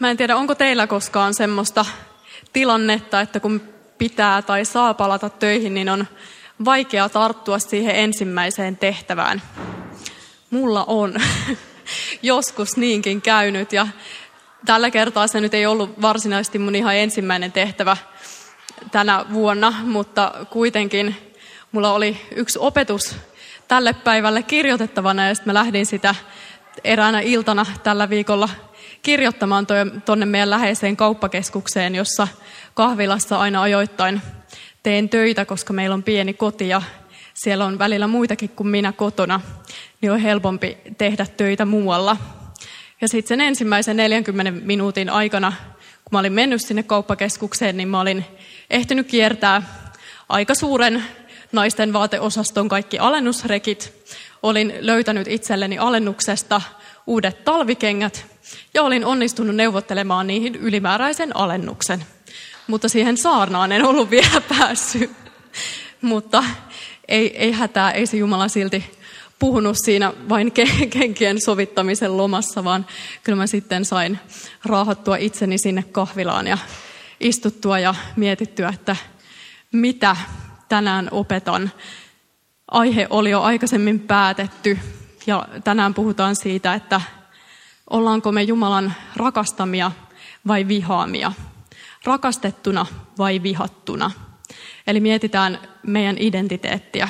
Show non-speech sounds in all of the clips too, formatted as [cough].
Mä en tiedä, onko teillä koskaan semmoista tilannetta, että kun pitää tai saa palata töihin, niin on vaikea tarttua siihen ensimmäiseen tehtävään. Mulla on [laughs] joskus niinkin käynyt ja tällä kertaa se nyt ei ollut varsinaisesti mun ihan ensimmäinen tehtävä tänä vuonna, mutta kuitenkin mulla oli yksi opetus tälle päivälle kirjoitettavana ja sitten mä lähdin sitä eräänä iltana tällä viikolla kirjoittamaan tuonne meidän läheiseen kauppakeskukseen, jossa kahvilassa aina ajoittain teen töitä, koska meillä on pieni koti ja siellä on välillä muitakin kuin minä kotona, niin on helpompi tehdä töitä muualla. Ja sitten sen ensimmäisen 40 minuutin aikana, kun mä olin mennyt sinne kauppakeskukseen, niin mä olin ehtinyt kiertää aika suuren naisten vaateosaston kaikki alennusrekit. Olin löytänyt itselleni alennuksesta uudet talvikengät ja olin onnistunut neuvottelemaan niihin ylimääräisen alennuksen. Mutta siihen saarnaan en ollut vielä päässyt. Mutta ei, ei hätää, ei se Jumala silti puhunut siinä vain kenkien sovittamisen lomassa, vaan kyllä mä sitten sain raahattua itseni sinne kahvilaan ja istuttua ja mietittyä, että mitä tänään opetan. Aihe oli jo aikaisemmin päätetty ja tänään puhutaan siitä, että ollaanko me Jumalan rakastamia vai vihaamia, rakastettuna vai vihattuna. Eli mietitään meidän identiteettiä.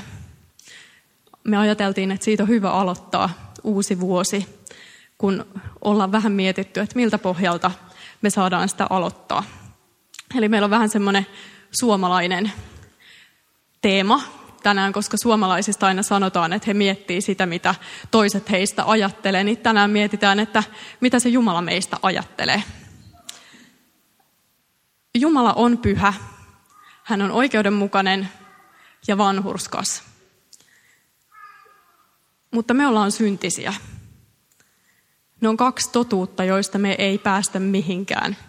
Me ajateltiin, että siitä on hyvä aloittaa uusi vuosi, kun ollaan vähän mietitty, että miltä pohjalta me saadaan sitä aloittaa. Eli meillä on vähän semmoinen suomalainen teema tänään, koska suomalaisista aina sanotaan, että he miettii sitä, mitä toiset heistä ajattelee, niin tänään mietitään, että mitä se Jumala meistä ajattelee. Jumala on pyhä, hän on oikeudenmukainen ja vanhurskas. Mutta me ollaan syntisiä. Ne on kaksi totuutta, joista me ei päästä mihinkään –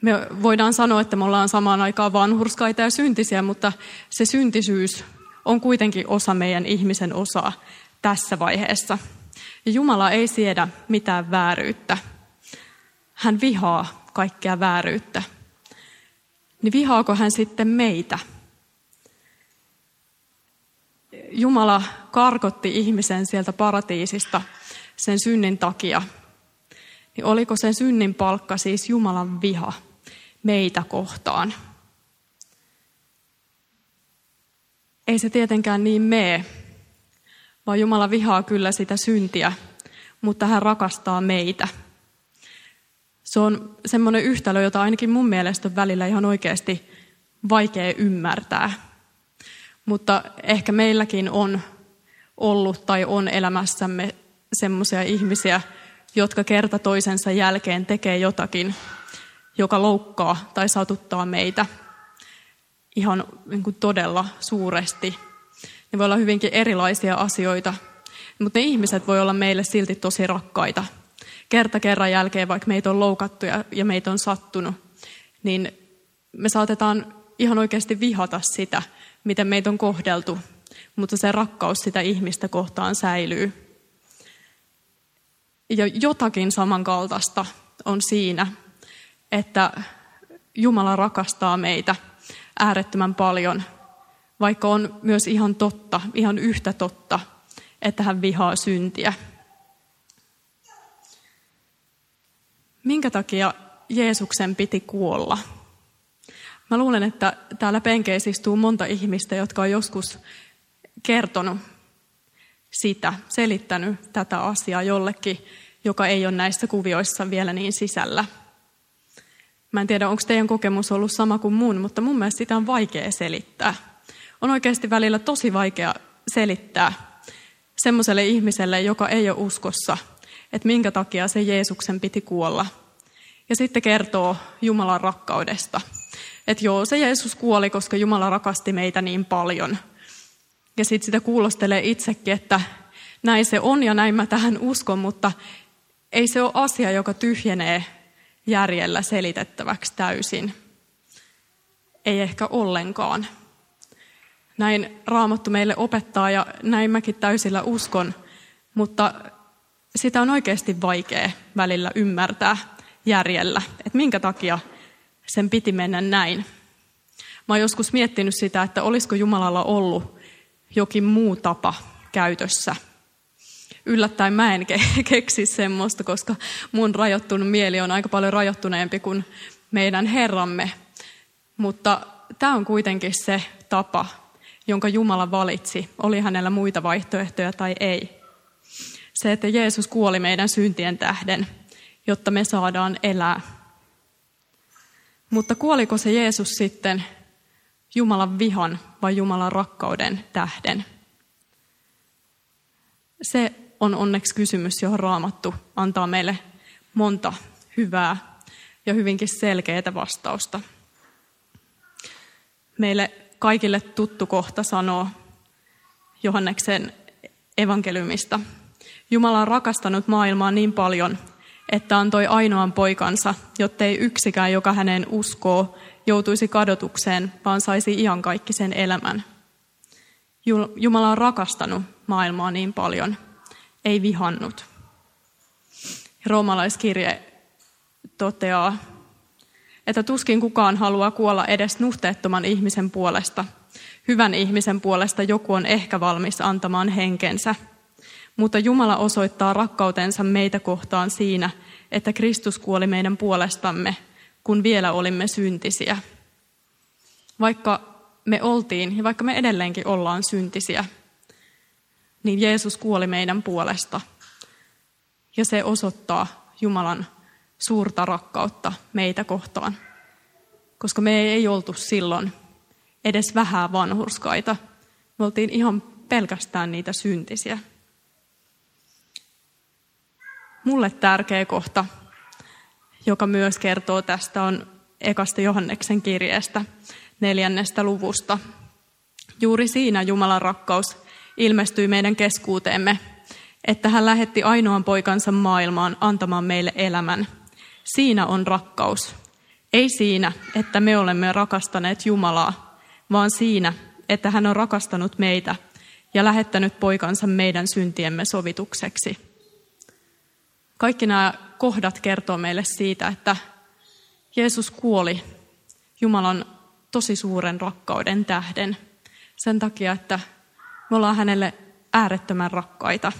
me voidaan sanoa, että me ollaan samaan aikaan vanhurskaita ja syntisiä, mutta se syntisyys on kuitenkin osa meidän ihmisen osaa tässä vaiheessa. Ja Jumala ei siedä mitään vääryyttä. Hän vihaa kaikkea vääryyttä. Niin vihaako hän sitten meitä? Jumala karkotti ihmisen sieltä paratiisista sen synnin takia. Niin oliko sen synnin palkka siis Jumalan viha? Meitä kohtaan. Ei se tietenkään niin mee, vaan Jumala vihaa kyllä sitä syntiä, mutta hän rakastaa meitä. Se on semmoinen yhtälö, jota ainakin mun mielestä on välillä ihan oikeasti vaikea ymmärtää. Mutta ehkä meilläkin on ollut tai on elämässämme semmoisia ihmisiä, jotka kerta toisensa jälkeen tekee jotakin, joka loukkaa tai satuttaa meitä ihan niin kuin todella suuresti. Ne voi olla hyvinkin erilaisia asioita, mutta ne ihmiset voi olla meille silti tosi rakkaita. Kerta kerran jälkeen, vaikka meitä on loukattu ja, ja meitä on sattunut, niin me saatetaan ihan oikeasti vihata sitä, miten meitä on kohdeltu, mutta se rakkaus sitä ihmistä kohtaan säilyy. Ja jotakin samankaltaista on siinä, että Jumala rakastaa meitä äärettömän paljon, vaikka on myös ihan totta, ihan yhtä totta, että hän vihaa syntiä. Minkä takia Jeesuksen piti kuolla? Mä luulen, että täällä penkeissä istuu monta ihmistä, jotka on joskus kertonut sitä, selittänyt tätä asiaa jollekin, joka ei ole näissä kuvioissa vielä niin sisällä. Mä en tiedä, onko teidän kokemus ollut sama kuin mun, mutta mun mielestä sitä on vaikea selittää. On oikeasti välillä tosi vaikea selittää semmoiselle ihmiselle, joka ei ole uskossa, että minkä takia se Jeesuksen piti kuolla. Ja sitten kertoo Jumalan rakkaudesta. Että joo, se Jeesus kuoli, koska Jumala rakasti meitä niin paljon. Ja sitten sitä kuulostelee itsekin, että näin se on ja näin mä tähän uskon, mutta ei se ole asia, joka tyhjenee järjellä selitettäväksi täysin. Ei ehkä ollenkaan. Näin Raamattu meille opettaa ja näin mäkin täysillä uskon, mutta sitä on oikeasti vaikea välillä ymmärtää järjellä, että minkä takia sen piti mennä näin. Mä oon joskus miettinyt sitä, että olisiko Jumalalla ollut jokin muu tapa käytössä. Yllättäen mä en [laughs] keksi semmoista, koska mun rajoittunut mieli on aika paljon rajoittuneempi kuin meidän Herramme. Mutta tämä on kuitenkin se tapa, jonka Jumala valitsi, oli hänellä muita vaihtoehtoja tai ei. Se, että Jeesus kuoli meidän syntien tähden, jotta me saadaan elää. Mutta kuoliko se Jeesus sitten Jumalan vihan vai Jumalan rakkauden tähden? Se on onneksi kysymys, johon Raamattu antaa meille monta hyvää ja hyvinkin selkeää vastausta. Meille kaikille tuttu kohta sanoo Johanneksen evankeliumista. Jumala on rakastanut maailmaa niin paljon, että antoi ainoan poikansa, jottei yksikään, joka hänen uskoo, joutuisi kadotukseen, vaan saisi iankaikkisen elämän. Jumala on rakastanut maailmaa niin paljon, ei vihannut. Roomalaiskirje toteaa, että tuskin kukaan haluaa kuolla edes nuhteettoman ihmisen puolesta. Hyvän ihmisen puolesta joku on ehkä valmis antamaan henkensä. Mutta Jumala osoittaa rakkautensa meitä kohtaan siinä, että Kristus kuoli meidän puolestamme, kun vielä olimme syntisiä. Vaikka me oltiin ja vaikka me edelleenkin ollaan syntisiä, niin Jeesus kuoli meidän puolesta. Ja se osoittaa Jumalan suurta rakkautta meitä kohtaan. Koska me ei oltu silloin edes vähän vanhurskaita. Me oltiin ihan pelkästään niitä syntisiä. Mulle tärkeä kohta, joka myös kertoo tästä, on ekasta Johanneksen kirjeestä neljännestä luvusta. Juuri siinä Jumalan rakkaus ilmestyi meidän keskuuteemme, että hän lähetti ainoan poikansa maailmaan antamaan meille elämän – Siinä on rakkaus. Ei siinä, että me olemme rakastaneet Jumalaa, vaan siinä, että hän on rakastanut meitä ja lähettänyt poikansa meidän syntiemme sovitukseksi. Kaikki nämä kohdat kertoo meille siitä, että Jeesus kuoli Jumalan tosi suuren rakkauden tähden. Sen takia, että me ollaan hänelle äärettömän rakkaita,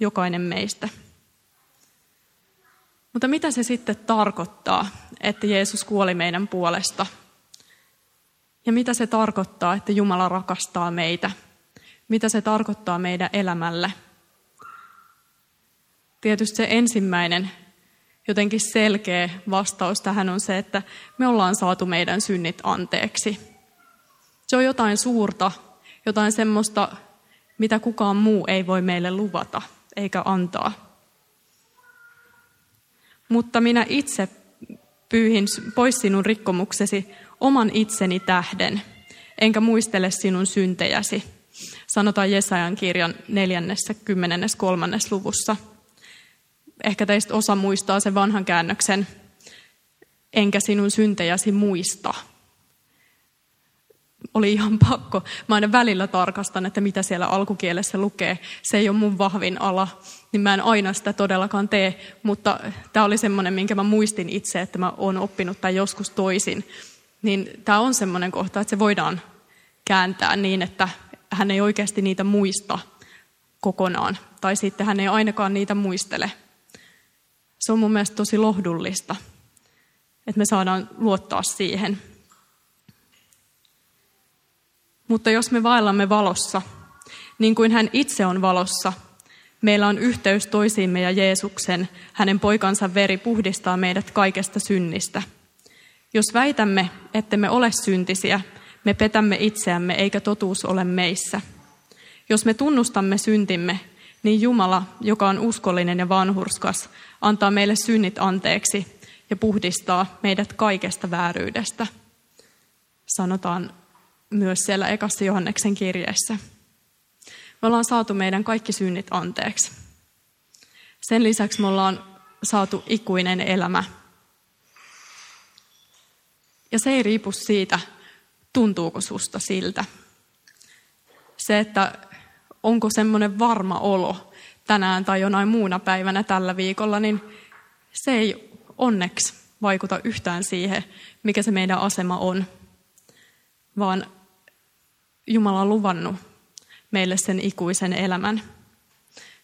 jokainen meistä. Mutta mitä se sitten tarkoittaa, että Jeesus kuoli meidän puolesta? Ja mitä se tarkoittaa, että Jumala rakastaa meitä? Mitä se tarkoittaa meidän elämälle? Tietysti se ensimmäinen jotenkin selkeä vastaus tähän on se, että me ollaan saatu meidän synnit anteeksi. Se on jotain suurta, jotain semmoista, mitä kukaan muu ei voi meille luvata eikä antaa mutta minä itse pyyhin pois sinun rikkomuksesi oman itseni tähden, enkä muistele sinun syntejäsi. Sanotaan Jesajan kirjan neljännessä, kymmenennes, kolmannes luvussa. Ehkä teistä osa muistaa sen vanhan käännöksen, enkä sinun syntejäsi muista oli ihan pakko. Mä aina välillä tarkastan, että mitä siellä alkukielessä lukee. Se ei ole mun vahvin ala, niin mä en aina sitä todellakaan tee. Mutta tämä oli semmoinen, minkä mä muistin itse, että mä oon oppinut tai joskus toisin. Niin tämä on semmoinen kohta, että se voidaan kääntää niin, että hän ei oikeasti niitä muista kokonaan. Tai sitten hän ei ainakaan niitä muistele. Se on mun mielestä tosi lohdullista, että me saadaan luottaa siihen. Mutta jos me vaellamme valossa, niin kuin hän itse on valossa, meillä on yhteys toisiimme ja Jeesuksen, hänen poikansa veri puhdistaa meidät kaikesta synnistä. Jos väitämme, että me ole syntisiä, me petämme itseämme eikä totuus ole meissä. Jos me tunnustamme syntimme, niin Jumala, joka on uskollinen ja vanhurskas, antaa meille synnit anteeksi ja puhdistaa meidät kaikesta vääryydestä. Sanotaan myös siellä ekassa Johanneksen kirjeessä. Me ollaan saatu meidän kaikki synnit anteeksi. Sen lisäksi me ollaan saatu ikuinen elämä. Ja se ei riipu siitä, tuntuuko susta siltä. Se, että onko semmoinen varma olo tänään tai jonain muuna päivänä tällä viikolla, niin se ei onneksi vaikuta yhtään siihen, mikä se meidän asema on, vaan Jumala on luvannut meille sen ikuisen elämän.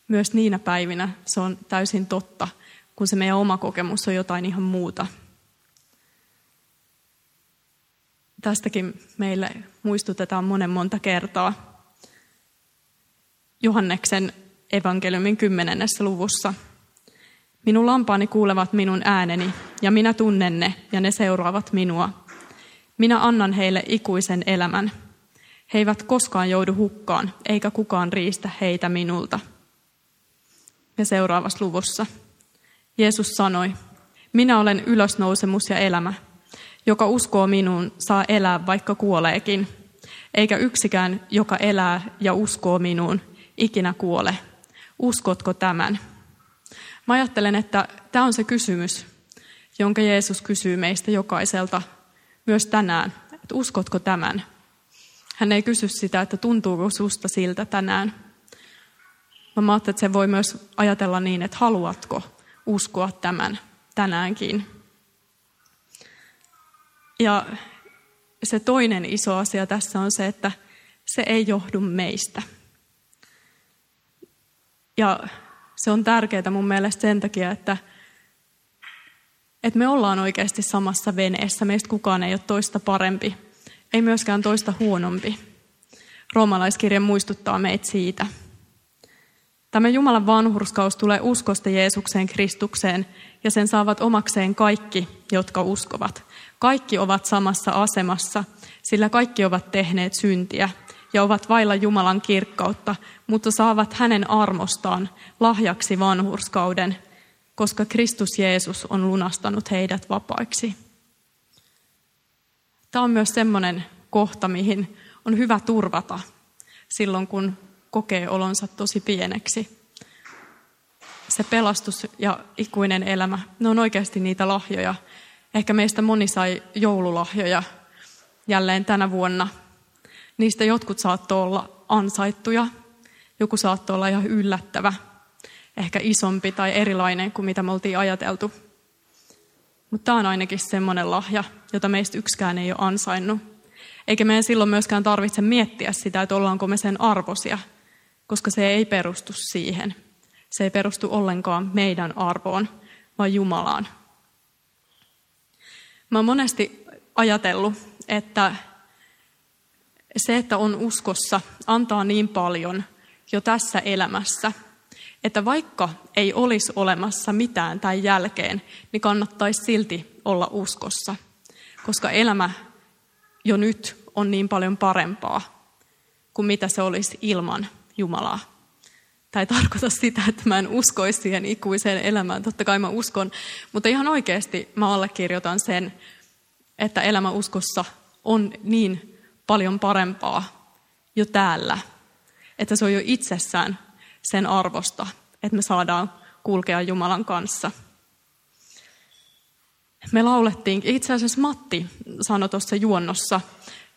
Myös niinä päivinä se on täysin totta, kun se meidän oma kokemus on jotain ihan muuta. Tästäkin meille muistutetaan monen monta kertaa. Johanneksen evankeliumin kymmenennessä luvussa. Minun lampaani kuulevat minun ääneni, ja minä tunnen ne, ja ne seuraavat minua. Minä annan heille ikuisen elämän. He eivät koskaan joudu hukkaan, eikä kukaan riistä heitä minulta. Ja seuraavassa luvussa. Jeesus sanoi, minä olen ylösnousemus ja elämä. Joka uskoo minuun, saa elää vaikka kuoleekin. Eikä yksikään, joka elää ja uskoo minuun, ikinä kuole. Uskotko tämän? Mä ajattelen, että tämä on se kysymys, jonka Jeesus kysyy meistä jokaiselta myös tänään. Että uskotko tämän? Hän ei kysy sitä, että tuntuuko susta siltä tänään. Mä ajattelen, että se voi myös ajatella niin, että haluatko uskoa tämän tänäänkin. Ja se toinen iso asia tässä on se, että se ei johdu meistä. Ja se on tärkeää mun mielestä sen takia, että, että me ollaan oikeasti samassa veneessä. Meistä kukaan ei ole toista parempi, ei myöskään toista huonompi. Roomalaiskirja muistuttaa meitä siitä. Tämä Jumalan vanhurskaus tulee uskosta Jeesukseen Kristukseen ja sen saavat omakseen kaikki, jotka uskovat. Kaikki ovat samassa asemassa, sillä kaikki ovat tehneet syntiä ja ovat vailla Jumalan kirkkautta, mutta saavat hänen armostaan lahjaksi vanhurskauden, koska Kristus Jeesus on lunastanut heidät vapaiksi. Tämä on myös sellainen kohta, mihin on hyvä turvata silloin, kun kokee olonsa tosi pieneksi. Se pelastus ja ikuinen elämä, ne on oikeasti niitä lahjoja. Ehkä meistä moni sai joululahjoja jälleen tänä vuonna. Niistä jotkut saattoi olla ansaittuja, joku saattoi olla ihan yllättävä, ehkä isompi tai erilainen kuin mitä me oltiin ajateltu. Mutta tämä on ainakin semmoinen lahja, jota meistä yksikään ei ole ansainnut. Eikä meidän silloin myöskään tarvitse miettiä sitä, että ollaanko me sen arvosia, koska se ei perustu siihen. Se ei perustu ollenkaan meidän arvoon, vaan Jumalaan. Mä oon monesti ajatellut, että se, että on uskossa, antaa niin paljon jo tässä elämässä, että vaikka ei olisi olemassa mitään tämän jälkeen, niin kannattaisi silti olla uskossa, koska elämä jo nyt on niin paljon parempaa kuin mitä se olisi ilman Jumalaa. Tämä ei tarkoita sitä, että mä en uskoisi siihen ikuiseen elämään. Totta kai mä uskon, mutta ihan oikeasti mä allekirjoitan sen, että elämä uskossa on niin paljon parempaa jo täällä, että se on jo itsessään sen arvosta, että me saadaan kulkea Jumalan kanssa. Me laulettiin, itse asiassa Matti sanoi tuossa juonnossa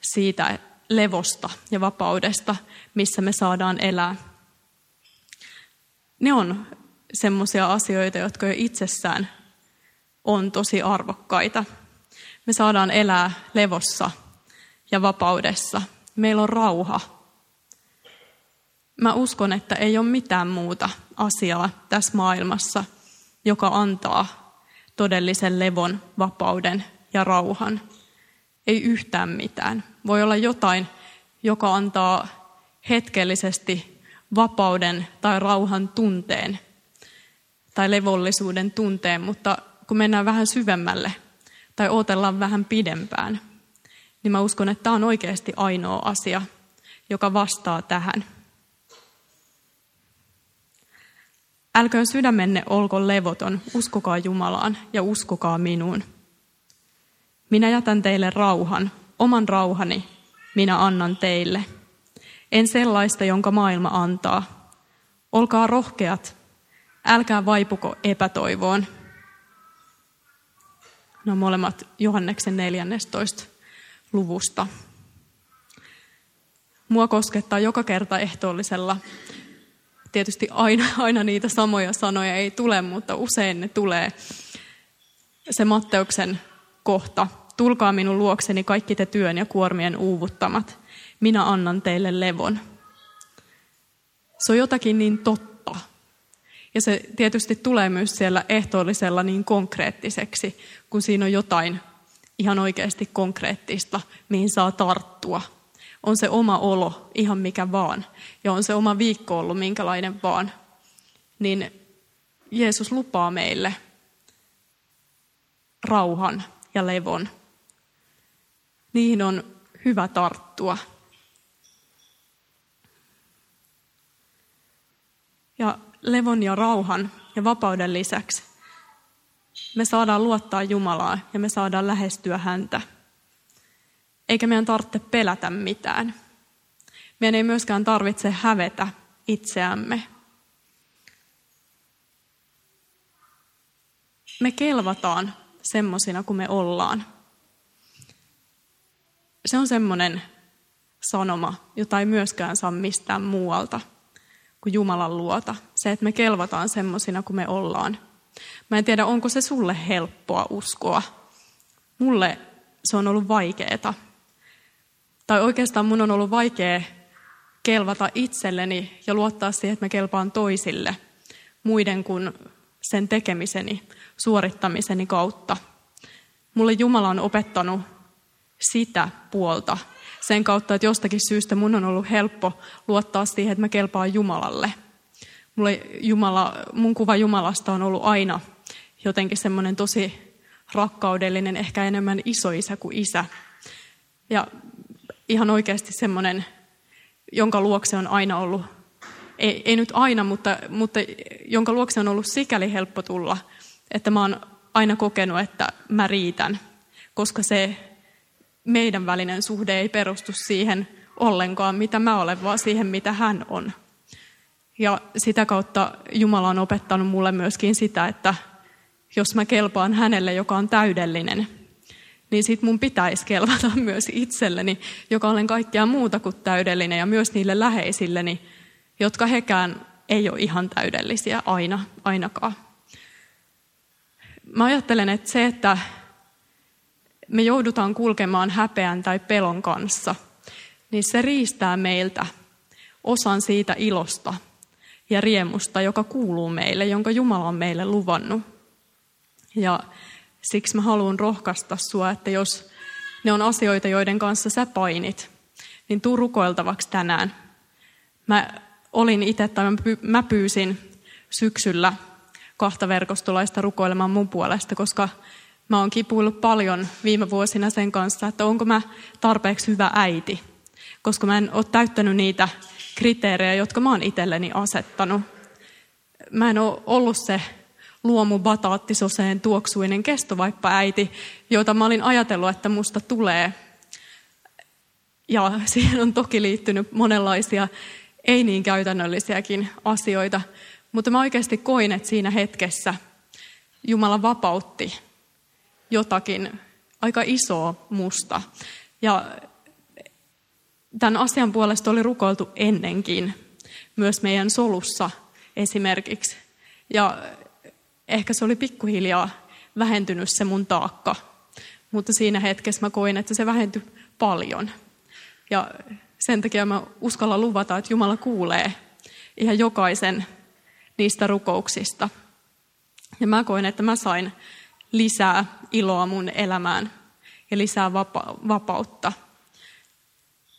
siitä levosta ja vapaudesta, missä me saadaan elää. Ne on semmoisia asioita, jotka jo itsessään on tosi arvokkaita. Me saadaan elää levossa ja vapaudessa. Meillä on rauha. Mä uskon, että ei ole mitään muuta asiaa tässä maailmassa, joka antaa todellisen levon, vapauden ja rauhan. Ei yhtään mitään. Voi olla jotain, joka antaa hetkellisesti vapauden tai rauhan tunteen tai levollisuuden tunteen, mutta kun mennään vähän syvemmälle tai odotellaan vähän pidempään, niin mä uskon, että tämä on oikeasti ainoa asia, joka vastaa tähän. Älköön sydämenne olko levoton, uskokaa Jumalaan ja uskokaa minuun. Minä jätän teille rauhan, oman rauhani minä annan teille. En sellaista, jonka maailma antaa. Olkaa rohkeat, älkää vaipuko epätoivoon. No molemmat Johanneksen 14 luvusta. Mua koskettaa joka kerta ehtoollisella. Tietysti aina, aina niitä samoja sanoja ei tule, mutta usein ne tulee. se Matteuksen kohta. Tulkaa minun luokseni kaikki te työn ja kuormien uuvuttamat. Minä annan teille levon. Se on jotakin niin totta. Ja se tietysti tulee myös siellä ehtoollisella niin konkreettiseksi, kun siinä on jotain ihan oikeasti konkreettista, mihin saa tarttua. On se oma olo ihan mikä vaan, ja on se oma viikko ollut minkälainen vaan. Niin Jeesus lupaa meille rauhan ja levon. Niihin on hyvä tarttua. Ja levon ja rauhan ja vapauden lisäksi me saadaan luottaa Jumalaa ja me saadaan lähestyä häntä. Eikä meidän tarvitse pelätä mitään. Meidän ei myöskään tarvitse hävetä itseämme. Me kelvataan semmoisina kuin me ollaan. Se on semmoinen sanoma, jota ei myöskään saa mistään muualta kuin Jumalan luota. Se, että me kelvataan semmoisina kuin me ollaan. Mä en tiedä, onko se sulle helppoa uskoa. Mulle se on ollut vaikeeta. Tai oikeastaan mun on ollut vaikea kelvata itselleni ja luottaa siihen, että mä kelpaan toisille muiden kuin sen tekemiseni, suorittamiseni kautta. Mulle Jumala on opettanut sitä puolta sen kautta, että jostakin syystä mun on ollut helppo luottaa siihen, että mä kelpaan Jumalalle. Mulle Jumala, mun kuva Jumalasta on ollut aina jotenkin semmoinen tosi rakkaudellinen, ehkä enemmän isoisä kuin isä. Ja ihan oikeasti semmoinen, jonka luokse on aina ollut, ei, ei nyt aina, mutta, mutta jonka luokse on ollut sikäli helppo tulla, että mä oon aina kokenut, että mä riitän, koska se meidän välinen suhde ei perustu siihen ollenkaan, mitä mä olen, vaan siihen, mitä hän on. Ja sitä kautta Jumala on opettanut mulle myöskin sitä, että jos mä kelpaan hänelle, joka on täydellinen, niin sit mun pitäisi kelvata [laughs] myös itselleni, joka olen kaikkea muuta kuin täydellinen, ja myös niille läheisilleni, jotka hekään ei ole ihan täydellisiä aina, ainakaan. Mä ajattelen, että se, että me joudutaan kulkemaan häpeän tai pelon kanssa, niin se riistää meiltä osan siitä ilosta ja riemusta, joka kuuluu meille, jonka Jumala on meille luvannut. Ja siksi mä haluan rohkaista sua, että jos ne on asioita, joiden kanssa sä painit, niin tuu rukoiltavaksi tänään. Mä olin itse, tai mä pyysin syksyllä kahta verkostolaista rukoilemaan mun puolesta, koska mä oon kipuillut paljon viime vuosina sen kanssa, että onko mä tarpeeksi hyvä äiti, koska mä en ole täyttänyt niitä kriteerejä, jotka mä oon itselleni asettanut. Mä en ole ollut se luomu bataattisoseen tuoksuinen kestovaippa äiti, jota mä olin ajatellut, että musta tulee. Ja siihen on toki liittynyt monenlaisia ei niin käytännöllisiäkin asioita, mutta mä oikeasti koin, että siinä hetkessä Jumala vapautti jotakin aika isoa musta. Ja tämän asian puolesta oli rukoiltu ennenkin, myös meidän solussa esimerkiksi. Ja ehkä se oli pikkuhiljaa vähentynyt se mun taakka. Mutta siinä hetkessä mä koin, että se vähentyi paljon. Ja sen takia mä uskalla luvata, että Jumala kuulee ihan jokaisen niistä rukouksista. Ja mä koin, että mä sain lisää iloa mun elämään ja lisää vapa- vapautta.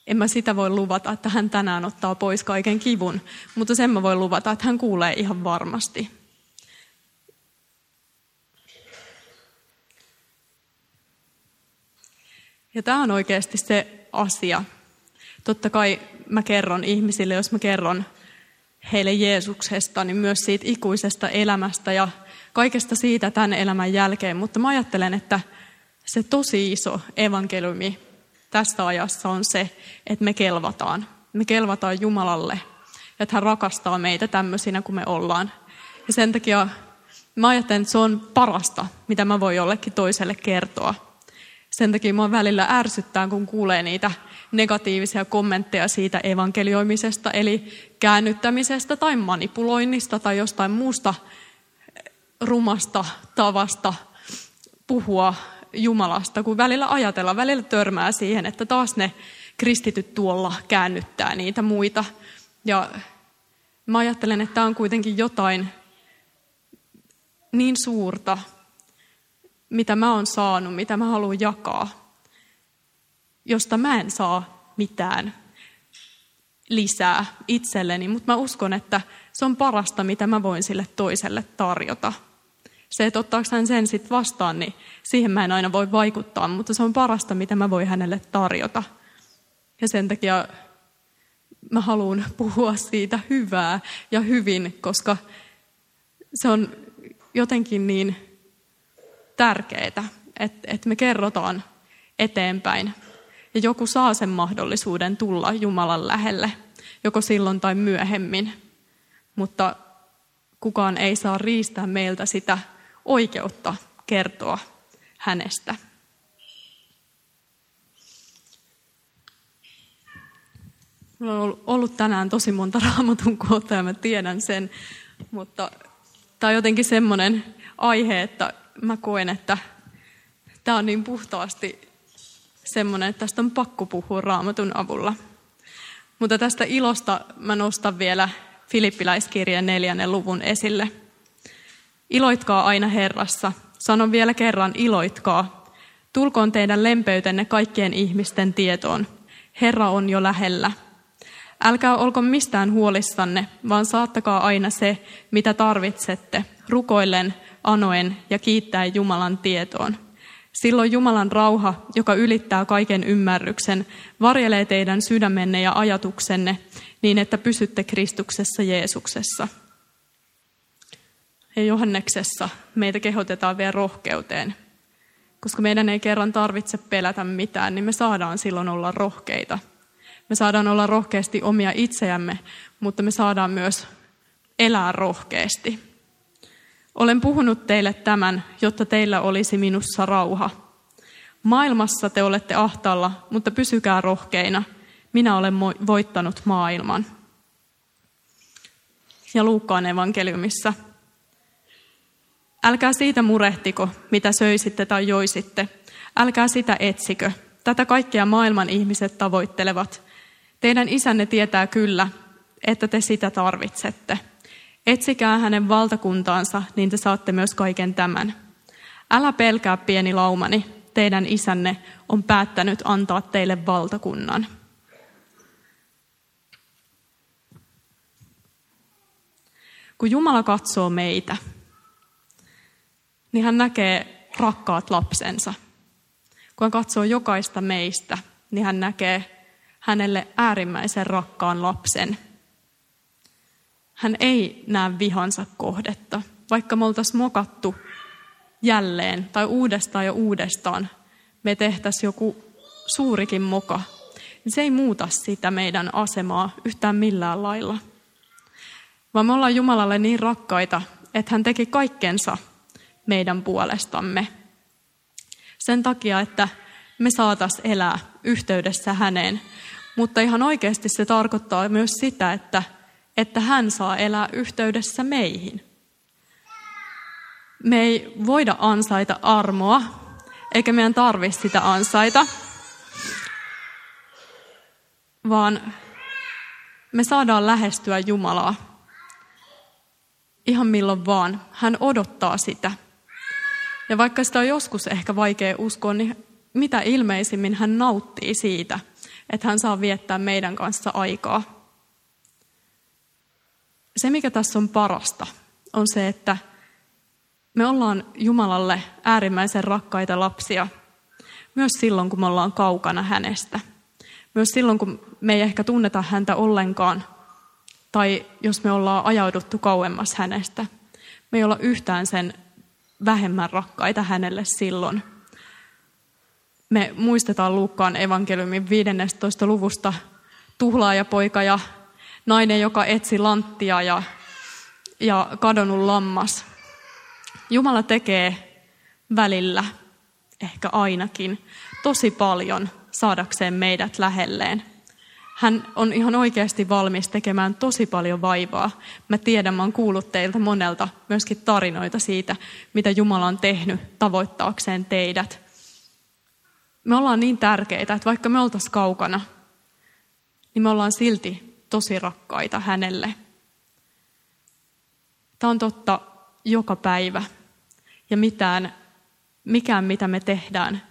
En mä sitä voi luvata, että hän tänään ottaa pois kaiken kivun, mutta sen mä voin luvata, että hän kuulee ihan varmasti. Ja tämä on oikeasti se asia. Totta kai mä kerron ihmisille, jos mä kerron heille Jeesuksesta, niin myös siitä ikuisesta elämästä ja kaikesta siitä tämän elämän jälkeen. Mutta mä ajattelen, että se tosi iso evankeliumi tässä ajassa on se, että me kelvataan. Me kelvataan Jumalalle, että hän rakastaa meitä tämmöisinä kuin me ollaan. Ja sen takia mä ajattelen, että se on parasta, mitä mä voin jollekin toiselle kertoa. Sen takia mä välillä ärsyttää, kun kuulee niitä negatiivisia kommentteja siitä evankelioimisesta, eli käännyttämisestä tai manipuloinnista tai jostain muusta rumasta tavasta puhua Jumalasta, kun välillä ajatella, välillä törmää siihen, että taas ne kristityt tuolla käännyttää niitä muita. Ja mä ajattelen, että tämä on kuitenkin jotain niin suurta, mitä mä oon saanut, mitä mä haluan jakaa, josta mä en saa mitään lisää itselleni, mutta mä uskon, että se on parasta, mitä mä voin sille toiselle tarjota. Se, että ottaako hän sen sitten vastaan, niin siihen mä en aina voi vaikuttaa, mutta se on parasta, mitä mä voin hänelle tarjota. Ja sen takia mä haluan [laughs] puhua siitä hyvää ja hyvin, koska se on jotenkin niin tärkeää, että, että me kerrotaan eteenpäin. Ja joku saa sen mahdollisuuden tulla Jumalan lähelle, joko silloin tai myöhemmin. Mutta kukaan ei saa riistää meiltä sitä oikeutta kertoa hänestä. Minulla on ollut tänään tosi monta [laughs] raamatun kohtaa ja mä tiedän sen, mutta tämä on jotenkin semmoinen aihe, että mä koen, että tämä on niin puhtaasti semmoinen, että tästä on pakko puhua raamatun avulla. Mutta tästä ilosta mä nostan vielä Filippiläiskirjan neljännen luvun esille. Iloitkaa aina Herrassa. Sanon vielä kerran, iloitkaa. Tulkoon teidän lempeytenne kaikkien ihmisten tietoon. Herra on jo lähellä. Älkää olko mistään huolissanne, vaan saattakaa aina se, mitä tarvitsette, rukoillen, anoen ja kiittäen Jumalan tietoon. Silloin Jumalan rauha, joka ylittää kaiken ymmärryksen, varjelee teidän sydämenne ja ajatuksenne niin, että pysytte Kristuksessa Jeesuksessa. Ja Johanneksessa meitä kehotetaan vielä rohkeuteen. Koska meidän ei kerran tarvitse pelätä mitään, niin me saadaan silloin olla rohkeita. Me saadaan olla rohkeasti omia itseämme, mutta me saadaan myös elää rohkeasti. Olen puhunut teille tämän, jotta teillä olisi minussa rauha. Maailmassa te olette ahtaalla, mutta pysykää rohkeina. Minä olen voittanut maailman. Ja Luukkaan evankeliumissa. Älkää siitä murehtiko, mitä söisitte tai joisitte. Älkää sitä etsikö. Tätä kaikkea maailman ihmiset tavoittelevat. Teidän isänne tietää kyllä, että te sitä tarvitsette. Etsikää hänen valtakuntaansa, niin te saatte myös kaiken tämän. Älä pelkää pieni laumani, teidän isänne on päättänyt antaa teille valtakunnan. Kun Jumala katsoo meitä, niin hän näkee rakkaat lapsensa. Kun hän katsoo jokaista meistä, niin hän näkee hänelle äärimmäisen rakkaan lapsen – hän ei näe vihansa kohdetta. Vaikka me oltaisiin mokattu jälleen tai uudestaan ja uudestaan, me tehtäisiin joku suurikin moka, se ei muuta sitä meidän asemaa yhtään millään lailla. Vaan me ollaan Jumalalle niin rakkaita, että hän teki kaikkensa meidän puolestamme. Sen takia, että me saatas elää yhteydessä häneen. Mutta ihan oikeasti se tarkoittaa myös sitä, että että hän saa elää yhteydessä meihin. Me ei voida ansaita armoa, eikä meidän tarvitse sitä ansaita, vaan me saadaan lähestyä Jumalaa ihan milloin vaan. Hän odottaa sitä. Ja vaikka sitä on joskus ehkä vaikea uskoa, niin mitä ilmeisimmin hän nauttii siitä, että hän saa viettää meidän kanssa aikaa se, mikä tässä on parasta, on se, että me ollaan Jumalalle äärimmäisen rakkaita lapsia, myös silloin, kun me ollaan kaukana hänestä. Myös silloin, kun me ei ehkä tunneta häntä ollenkaan, tai jos me ollaan ajauduttu kauemmas hänestä. Me ei olla yhtään sen vähemmän rakkaita hänelle silloin. Me muistetaan Luukkaan evankeliumin 15. luvusta tuhlaajapoika ja nainen, joka etsi lanttia ja, ja kadonnut lammas. Jumala tekee välillä, ehkä ainakin, tosi paljon saadakseen meidät lähelleen. Hän on ihan oikeasti valmis tekemään tosi paljon vaivaa. Mä tiedän, mä oon kuullut teiltä monelta myöskin tarinoita siitä, mitä Jumala on tehnyt tavoittaakseen teidät. Me ollaan niin tärkeitä, että vaikka me oltaisiin kaukana, niin me ollaan silti tosi rakkaita hänelle. Tämä on totta joka päivä. Ja mitään, mikään, mitä me tehdään,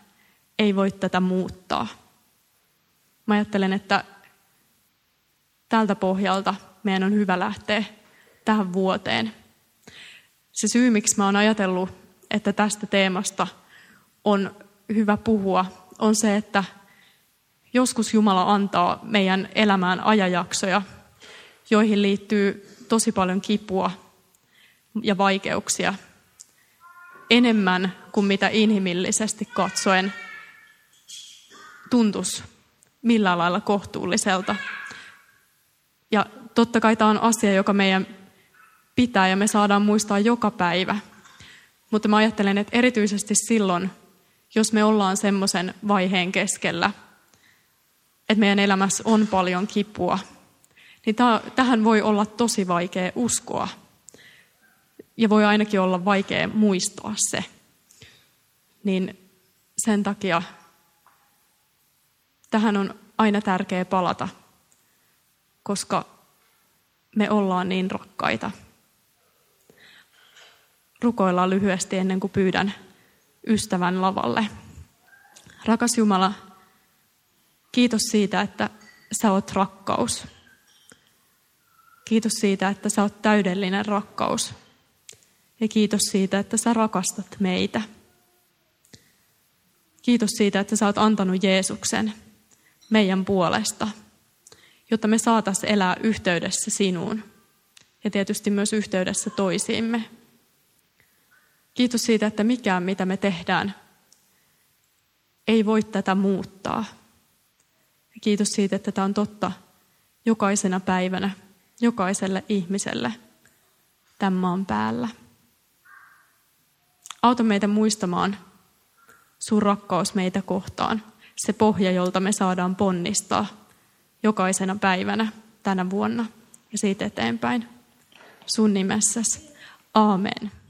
ei voi tätä muuttaa. Mä ajattelen, että tältä pohjalta meidän on hyvä lähteä tähän vuoteen. Se syy, miksi mä oon ajatellut, että tästä teemasta on hyvä puhua, on se, että joskus Jumala antaa meidän elämään ajajaksoja, joihin liittyy tosi paljon kipua ja vaikeuksia, enemmän kuin mitä inhimillisesti katsoen tuntuisi millään lailla kohtuulliselta. Ja totta kai tämä on asia, joka meidän pitää ja me saadaan muistaa joka päivä. Mutta mä ajattelen, että erityisesti silloin, jos me ollaan semmoisen vaiheen keskellä, että meidän elämässä on paljon kipua, niin tähän voi olla tosi vaikea uskoa. Ja voi ainakin olla vaikea muistaa se. Niin sen takia tähän on aina tärkeä palata, koska me ollaan niin rakkaita. Rukoillaan lyhyesti ennen kuin pyydän ystävän lavalle. Rakas Jumala, kiitos siitä, että sä oot rakkaus. Kiitos siitä, että sä oot täydellinen rakkaus. Ja kiitos siitä, että sä rakastat meitä. Kiitos siitä, että sä oot antanut Jeesuksen meidän puolesta, jotta me saataisiin elää yhteydessä sinuun ja tietysti myös yhteydessä toisiimme. Kiitos siitä, että mikään mitä me tehdään ei voi tätä muuttaa. Kiitos siitä, että tämä on totta jokaisena päivänä, jokaiselle ihmiselle tämän maan päällä. Auta meitä muistamaan sun rakkaus meitä kohtaan, se pohja, jolta me saadaan ponnistaa jokaisena päivänä tänä vuonna ja siitä eteenpäin. Sun nimessäsi. Aamen.